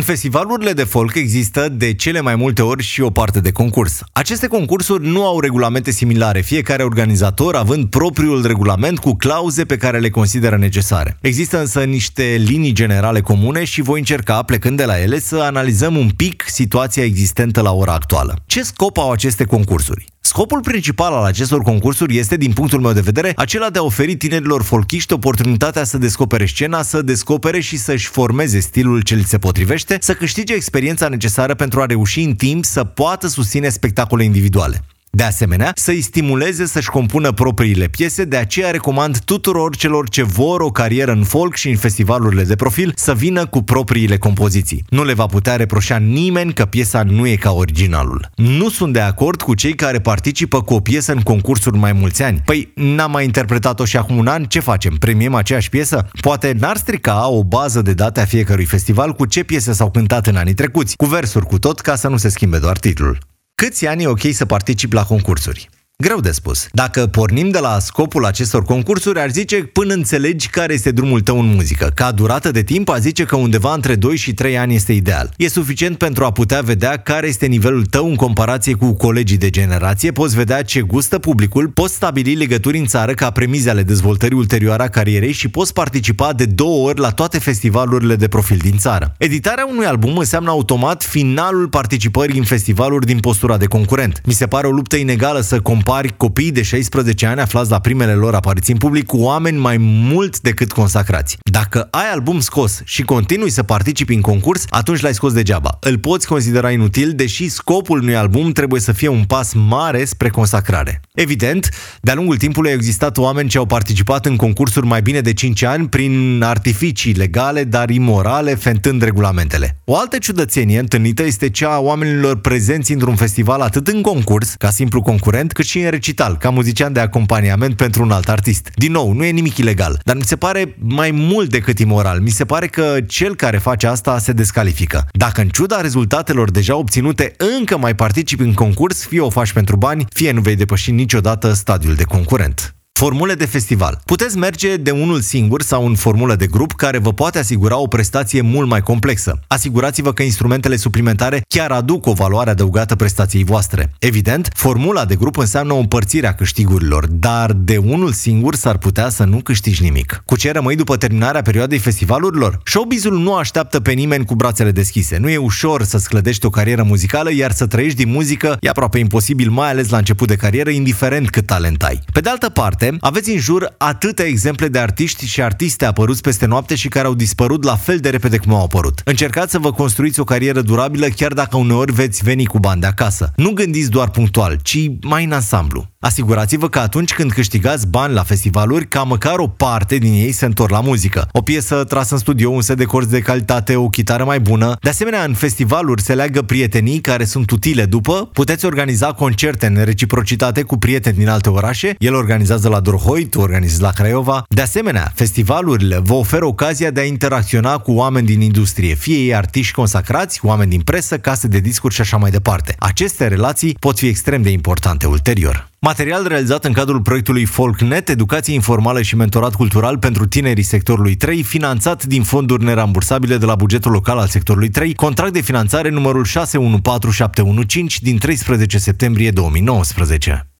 În festivalurile de folk există de cele mai multe ori și o parte de concurs. Aceste concursuri nu au regulamente similare, fiecare organizator având propriul regulament cu clauze pe care le consideră necesare. Există însă niște linii generale comune și voi încerca, plecând de la ele, să analizăm un pic situația existentă la ora actuală. Ce scop au aceste concursuri? Scopul principal al acestor concursuri este, din punctul meu de vedere, acela de a oferi tinerilor folchiști oportunitatea să descopere scena, să descopere și să-și formeze stilul ce li se potrivește, să câștige experiența necesară pentru a reuși în timp să poată susține spectacole individuale. De asemenea, să-i stimuleze să-și compună propriile piese, de aceea recomand tuturor celor ce vor o carieră în folk și în festivalurile de profil să vină cu propriile compoziții. Nu le va putea reproșa nimeni că piesa nu e ca originalul. Nu sunt de acord cu cei care participă cu o piesă în concursuri mai mulți ani. Păi, n-am mai interpretat-o și acum un an, ce facem? Premiem aceeași piesă? Poate n-ar strica o bază de date a fiecărui festival cu ce piese s-au cântat în anii trecuți, cu versuri cu tot, ca să nu se schimbe doar titlul. Câți ani e ok să participi la concursuri? Greu de spus. Dacă pornim de la scopul acestor concursuri, ar zice până înțelegi care este drumul tău în muzică. Ca durată de timp, a zice că undeva între 2 și 3 ani este ideal. E suficient pentru a putea vedea care este nivelul tău în comparație cu colegii de generație, poți vedea ce gustă publicul, poți stabili legături în țară ca premize ale dezvoltării ulterioare a carierei și poți participa de două ori la toate festivalurile de profil din țară. Editarea unui album înseamnă automat finalul participării în festivaluri din postura de concurent. Mi se pare o luptă inegală să compar compari copii de 16 ani aflați la primele lor apariții în public cu oameni mai mult decât consacrați. Dacă ai album scos și continui să participi în concurs, atunci l-ai scos degeaba. Îl poți considera inutil, deși scopul unui album trebuie să fie un pas mare spre consacrare. Evident, de-a lungul timpului au existat oameni ce au participat în concursuri mai bine de 5 ani prin artificii legale, dar imorale, fentând regulamentele. O altă ciudățenie întâlnită este cea a oamenilor prezenți într-un festival atât în concurs, ca simplu concurent, cât și în recital, ca muzician de acompaniament pentru un alt artist. Din nou, nu e nimic ilegal, dar mi se pare mai mult decât imoral. Mi se pare că cel care face asta se descalifică. Dacă în ciuda rezultatelor deja obținute încă mai participi în concurs, fie o faci pentru bani, fie nu vei depăși niciodată stadiul de concurent. Formule de festival. Puteți merge de unul singur sau în formulă de grup care vă poate asigura o prestație mult mai complexă. Asigurați-vă că instrumentele suplimentare chiar aduc o valoare adăugată prestației voastre. Evident, formula de grup înseamnă o împărțire a câștigurilor, dar de unul singur s-ar putea să nu câștigi nimic. Cu ce rămâi după terminarea perioadei festivalurilor? Showbizul nu așteaptă pe nimeni cu brațele deschise. Nu e ușor să sclădești o carieră muzicală, iar să trăiești din muzică e aproape imposibil, mai ales la început de carieră, indiferent cât talent ai. Pe de altă parte, aveți în jur atâtea exemple de artiști și artiste apăruți peste noapte și care au dispărut la fel de repede cum au apărut. Încercați să vă construiți o carieră durabilă chiar dacă uneori veți veni cu bani de acasă. Nu gândiți doar punctual, ci mai în ansamblu. Asigurați-vă că atunci când câștigați bani la festivaluri, ca măcar o parte din ei se întorc la muzică. O piesă trasă în studio, un set de corzi de calitate, o chitară mai bună. De asemenea, în festivaluri se leagă prietenii care sunt utile după. Puteți organiza concerte în reciprocitate cu prieteni din alte orașe. El organizează la Dorhoi, tu organizezi la Craiova. De asemenea, festivalurile vă oferă ocazia de a interacționa cu oameni din industrie, fie ei artiști consacrați, oameni din presă, case de discuri și așa mai departe. Aceste relații pot fi extrem de importante ulterior. Material realizat în cadrul proiectului FolkNet, educație informală și mentorat cultural pentru tinerii sectorului 3, finanțat din fonduri nerambursabile de la bugetul local al sectorului 3, contract de finanțare numărul 614715 din 13 septembrie 2019.